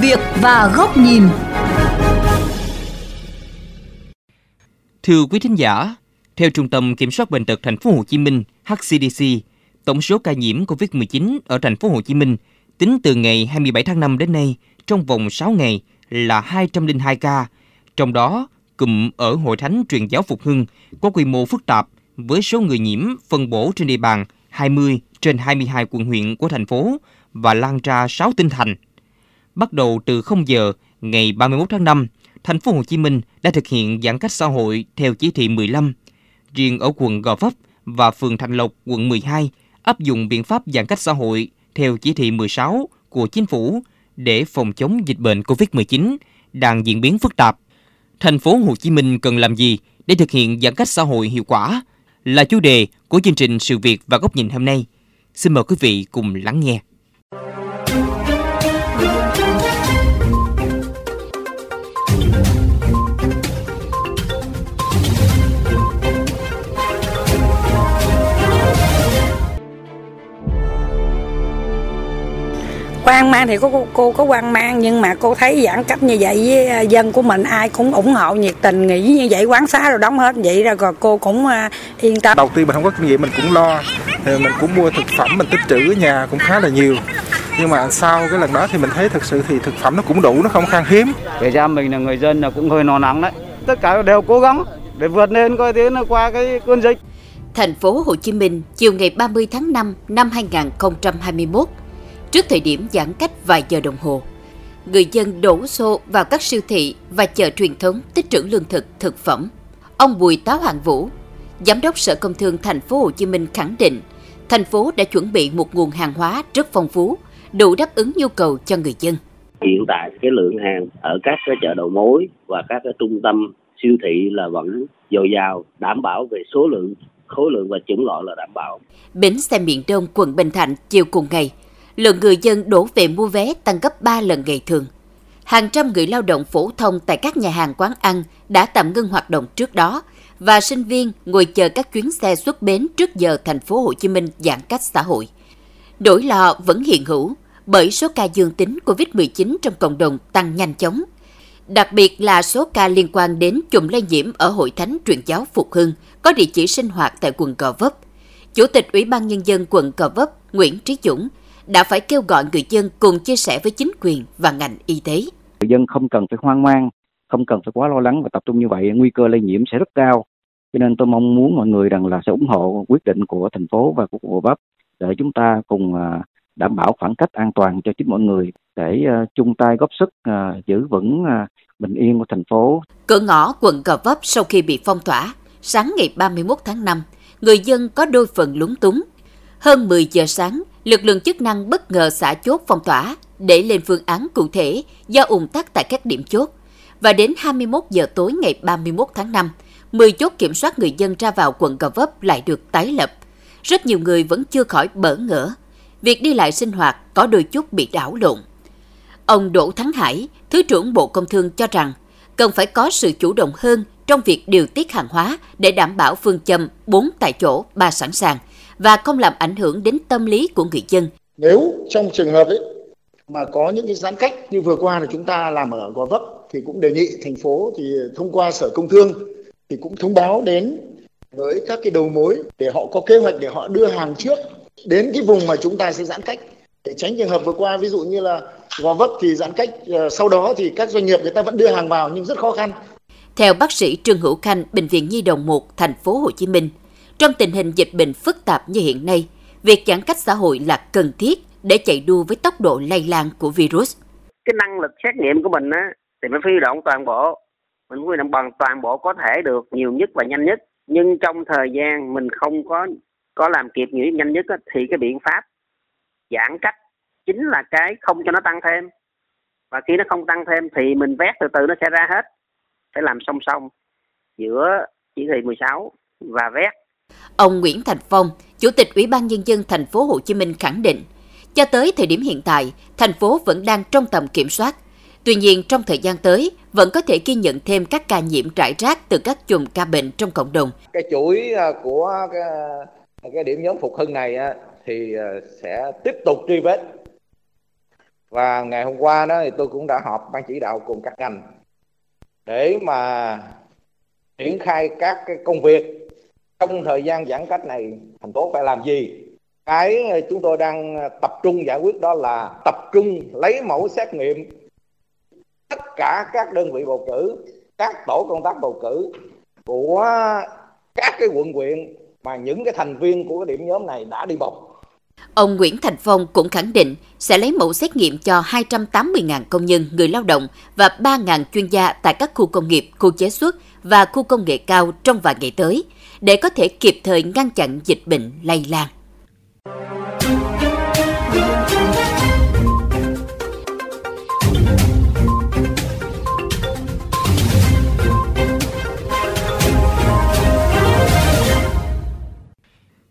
việc và góc nhìn. Thưa quý thính giả, theo Trung tâm Kiểm soát bệnh tật thành phố Hồ Chí Minh (HCDC), tổng số ca nhiễm COVID-19 ở thành phố Hồ Chí Minh tính từ ngày 27 tháng 5 đến nay trong vòng 6 ngày là 202 ca, trong đó cụm ở Hội Thánh Truyền giáo Phục Hưng có quy mô phức tạp với số người nhiễm phân bổ trên địa bàn 20 trên 22 quận huyện của thành phố và lan ra 6 tỉnh thành. Bắt đầu từ 0 giờ ngày 31 tháng 5, thành phố Hồ Chí Minh đã thực hiện giãn cách xã hội theo chỉ thị 15. Riêng ở quận Gò Vấp và phường Thành Lộc, quận 12 áp dụng biện pháp giãn cách xã hội theo chỉ thị 16 của chính phủ để phòng chống dịch bệnh COVID-19 đang diễn biến phức tạp. Thành phố Hồ Chí Minh cần làm gì để thực hiện giãn cách xã hội hiệu quả là chủ đề của chương trình Sự việc và góc nhìn hôm nay. Xin mời quý vị cùng lắng nghe. Quan mang thì có cô, cô có quan mang nhưng mà cô thấy giãn cách như vậy với à, dân của mình ai cũng ủng hộ nhiệt tình nghĩ như vậy quán xá rồi đóng hết vậy ra rồi cô cũng uh, yên tâm. Đầu tiên mình không có kinh nghiệm mình cũng lo. Thì mình cũng mua thực phẩm mình tích trữ ở nhà cũng khá là nhiều. Nhưng mà sau cái lần đó thì mình thấy thực sự thì thực phẩm nó cũng đủ nó không khan hiếm. Về ra mình là người dân là cũng hơi lo lắng đấy. Tất cả đều cố gắng để vượt lên coi thế nó qua cái cơn dịch. Thành phố Hồ Chí Minh chiều ngày 30 tháng 5 năm 2021 Trước thời điểm giãn cách vài giờ đồng hồ, người dân đổ xô vào các siêu thị và chợ truyền thống tích trữ lương thực, thực phẩm. Ông Bùi Táo Hoàng Vũ, Giám đốc Sở Công Thương Thành phố Hồ Chí Minh khẳng định, thành phố đã chuẩn bị một nguồn hàng hóa rất phong phú, đủ đáp ứng nhu cầu cho người dân. Hiện tại cái lượng hàng ở các cái chợ đầu mối và các cái trung tâm siêu thị là vẫn dồi dào, đảm bảo về số lượng, khối lượng và chủng loại là đảm bảo. Bến xe miền Đông quận Bình Thạnh chiều cùng ngày lượng người dân đổ về mua vé tăng gấp 3 lần ngày thường. Hàng trăm người lao động phổ thông tại các nhà hàng quán ăn đã tạm ngưng hoạt động trước đó và sinh viên ngồi chờ các chuyến xe xuất bến trước giờ thành phố Hồ Chí Minh giãn cách xã hội. Nỗi lo vẫn hiện hữu bởi số ca dương tính COVID-19 trong cộng đồng tăng nhanh chóng. Đặc biệt là số ca liên quan đến chùm lây nhiễm ở Hội Thánh Truyền giáo Phục Hưng có địa chỉ sinh hoạt tại quận Gò Vấp. Chủ tịch Ủy ban Nhân dân quận Gò Vấp Nguyễn Trí Dũng đã phải kêu gọi người dân cùng chia sẻ với chính quyền và ngành y tế. Người dân không cần phải hoang mang, không cần phải quá lo lắng và tập trung như vậy, nguy cơ lây nhiễm sẽ rất cao. Cho nên tôi mong muốn mọi người rằng là sẽ ủng hộ quyết định của thành phố và của quận Bắp để chúng ta cùng à, đảm bảo khoảng cách an toàn cho chính mọi người để à, chung tay góp sức à, giữ vững bình yên của thành phố. Cửa ngõ quận Gò Vấp sau khi bị phong tỏa, sáng ngày 31 tháng 5, người dân có đôi phần lúng túng. Hơn 10 giờ sáng, lực lượng chức năng bất ngờ xả chốt phong tỏa để lên phương án cụ thể do ủng tắc tại các điểm chốt. Và đến 21 giờ tối ngày 31 tháng 5, 10 chốt kiểm soát người dân ra vào quận Gò Vấp lại được tái lập. Rất nhiều người vẫn chưa khỏi bỡ ngỡ. Việc đi lại sinh hoạt có đôi chút bị đảo lộn. Ông Đỗ Thắng Hải, Thứ trưởng Bộ Công Thương cho rằng cần phải có sự chủ động hơn trong việc điều tiết hàng hóa để đảm bảo phương châm 4 tại chỗ, 3 sẵn sàng, và không làm ảnh hưởng đến tâm lý của người dân. Nếu trong trường hợp ấy mà có những cái giãn cách như vừa qua là chúng ta làm ở Gò Vấp thì cũng đề nghị thành phố thì thông qua Sở Công Thương thì cũng thông báo đến với các cái đầu mối để họ có kế hoạch để họ đưa hàng trước đến cái vùng mà chúng ta sẽ giãn cách để tránh trường hợp vừa qua ví dụ như là Gò Vấp thì giãn cách ờ, sau đó thì các doanh nghiệp người ta vẫn đưa hàng vào nhưng rất khó khăn. Theo bác sĩ Trương Hữu Khanh, bệnh viện Nhi đồng 1, thành phố Hồ Chí Minh, trong tình hình dịch bệnh phức tạp như hiện nay, việc giãn cách xã hội là cần thiết để chạy đua với tốc độ lây lan của virus. Cái năng lực xét nghiệm của mình á, thì phải huy động toàn bộ. Mình huy động bằng toàn bộ có thể được nhiều nhất và nhanh nhất. Nhưng trong thời gian mình không có có làm kịp nhiều nhanh nhất á, thì cái biện pháp giãn cách chính là cái không cho nó tăng thêm. Và khi nó không tăng thêm thì mình vét từ từ nó sẽ ra hết. Phải làm song song giữa chỉ thị 16 và vét Ông Nguyễn Thành Phong, Chủ tịch Ủy ban nhân dân thành phố Hồ Chí Minh khẳng định, cho tới thời điểm hiện tại, thành phố vẫn đang trong tầm kiểm soát. Tuy nhiên, trong thời gian tới, vẫn có thể ghi nhận thêm các ca nhiễm trải rác từ các chùm ca bệnh trong cộng đồng. Cái chuỗi à, của cái, cái điểm nhóm phục hưng này thì à, sẽ tiếp tục truy vết và ngày hôm qua đó thì tôi cũng đã họp ban chỉ đạo cùng các ngành để mà triển khai các cái công việc trong thời gian giãn cách này thành phố phải làm gì? Cái chúng tôi đang tập trung giải quyết đó là tập trung lấy mẫu xét nghiệm tất cả các đơn vị bầu cử các tổ công tác bầu cử của các cái quận huyện mà những cái thành viên của cái điểm nhóm này đã đi bầu. Ông Nguyễn Thành Phong cũng khẳng định sẽ lấy mẫu xét nghiệm cho 280.000 công nhân, người lao động và 3.000 chuyên gia tại các khu công nghiệp, khu chế xuất và khu công nghệ cao trong vài ngày tới, để có thể kịp thời ngăn chặn dịch bệnh lây lan.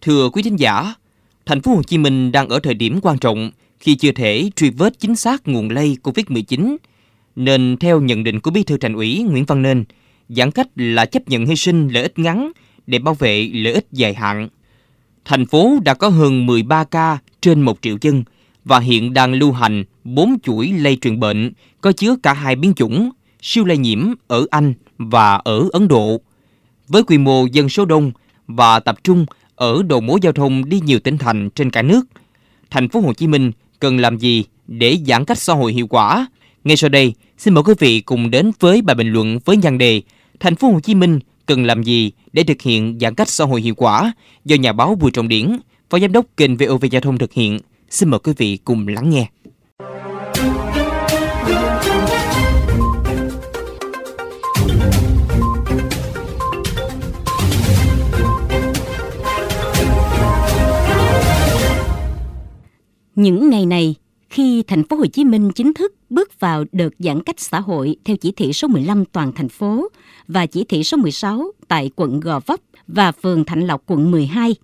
Thưa quý thính giả, thành phố Hồ Chí Minh đang ở thời điểm quan trọng khi chưa thể truy vết chính xác nguồn lây COVID-19, nên theo nhận định của Bí thư Thành ủy Nguyễn Văn Nên, giãn cách là chấp nhận hy sinh lợi ích ngắn để bảo vệ lợi ích dài hạn. Thành phố đã có hơn 13 ca trên 1 triệu dân và hiện đang lưu hành 4 chuỗi lây truyền bệnh có chứa cả hai biến chủng siêu lây nhiễm ở Anh và ở Ấn Độ. Với quy mô dân số đông và tập trung ở đầu mối giao thông đi nhiều tỉnh thành trên cả nước, thành phố Hồ Chí Minh cần làm gì để giãn cách xã hội hiệu quả? Ngay sau đây, xin mời quý vị cùng đến với bài bình luận với nhan đề Thành phố Hồ Chí Minh cần làm gì để thực hiện giãn cách xã hội hiệu quả do nhà báo Bùi Trọng Điển, phó giám đốc kênh VOV Giao thông thực hiện. Xin mời quý vị cùng lắng nghe. Những ngày này, khi thành phố Hồ Chí Minh chính thức bước vào đợt giãn cách xã hội theo chỉ thị số 15 toàn thành phố và chỉ thị số 16 tại quận Gò Vấp và phường Thạnh Lộc quận 12,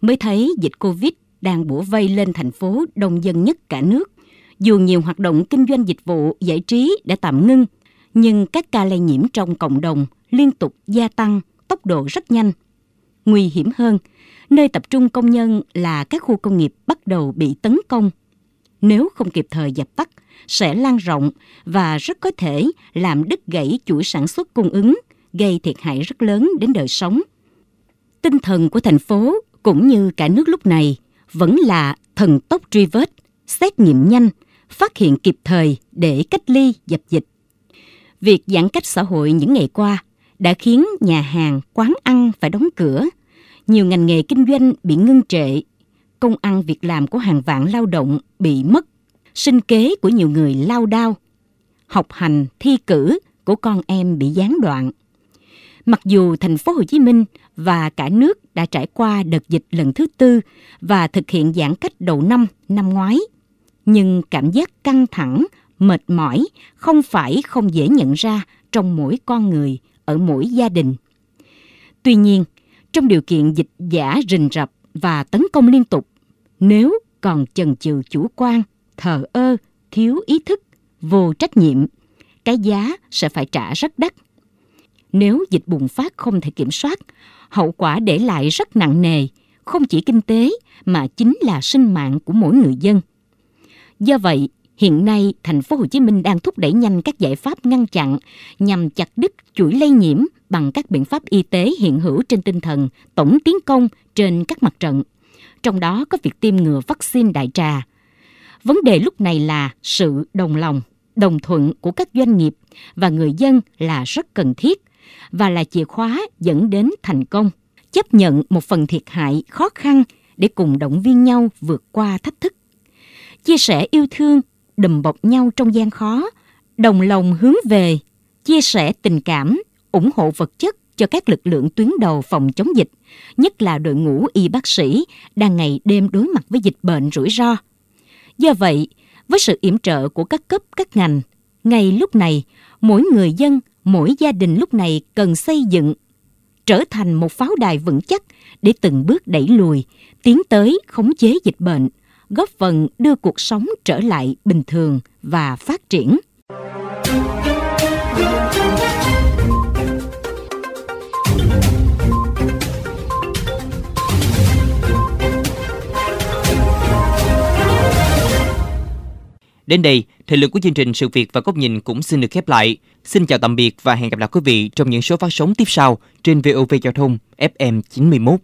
mới thấy dịch Covid đang bủa vây lên thành phố đông dân nhất cả nước. Dù nhiều hoạt động kinh doanh dịch vụ, giải trí đã tạm ngưng, nhưng các ca lây nhiễm trong cộng đồng liên tục gia tăng tốc độ rất nhanh. Nguy hiểm hơn, nơi tập trung công nhân là các khu công nghiệp bắt đầu bị tấn công. Nếu không kịp thời dập tắt, sẽ lan rộng và rất có thể làm đứt gãy chuỗi sản xuất cung ứng, gây thiệt hại rất lớn đến đời sống. Tinh thần của thành phố cũng như cả nước lúc này vẫn là thần tốc truy vết, xét nghiệm nhanh, phát hiện kịp thời để cách ly dập dịch. Việc giãn cách xã hội những ngày qua đã khiến nhà hàng, quán ăn phải đóng cửa, nhiều ngành nghề kinh doanh bị ngưng trệ, công ăn việc làm của hàng vạn lao động bị mất, sinh kế của nhiều người lao đao, học hành, thi cử của con em bị gián đoạn. Mặc dù thành phố Hồ Chí Minh và cả nước đã trải qua đợt dịch lần thứ tư và thực hiện giãn cách đầu năm năm ngoái, nhưng cảm giác căng thẳng, mệt mỏi không phải không dễ nhận ra trong mỗi con người ở mỗi gia đình. Tuy nhiên, trong điều kiện dịch giả rình rập và tấn công liên tục, nếu còn chần chừ chủ quan, thờ ơ, thiếu ý thức, vô trách nhiệm, cái giá sẽ phải trả rất đắt. Nếu dịch bùng phát không thể kiểm soát, hậu quả để lại rất nặng nề, không chỉ kinh tế mà chính là sinh mạng của mỗi người dân. Do vậy, hiện nay thành phố Hồ Chí Minh đang thúc đẩy nhanh các giải pháp ngăn chặn nhằm chặt đứt chuỗi lây nhiễm bằng các biện pháp y tế hiện hữu trên tinh thần tổng tiến công trên các mặt trận. Trong đó có việc tiêm ngừa vaccine đại trà. Vấn đề lúc này là sự đồng lòng, đồng thuận của các doanh nghiệp và người dân là rất cần thiết và là chìa khóa dẫn đến thành công. Chấp nhận một phần thiệt hại khó khăn để cùng động viên nhau vượt qua thách thức. Chia sẻ yêu thương, đùm bọc nhau trong gian khó, đồng lòng hướng về, chia sẻ tình cảm, ủng hộ vật chất cho các lực lượng tuyến đầu phòng chống dịch, nhất là đội ngũ y bác sĩ đang ngày đêm đối mặt với dịch bệnh rủi ro. Do vậy, với sự yểm trợ của các cấp các ngành, ngay lúc này, mỗi người dân, mỗi gia đình lúc này cần xây dựng trở thành một pháo đài vững chắc để từng bước đẩy lùi, tiến tới khống chế dịch bệnh, góp phần đưa cuộc sống trở lại bình thường và phát triển. Đến đây, thời lượng của chương trình Sự việc và góc nhìn cũng xin được khép lại. Xin chào tạm biệt và hẹn gặp lại quý vị trong những số phát sóng tiếp sau trên VOV Giao thông FM 91.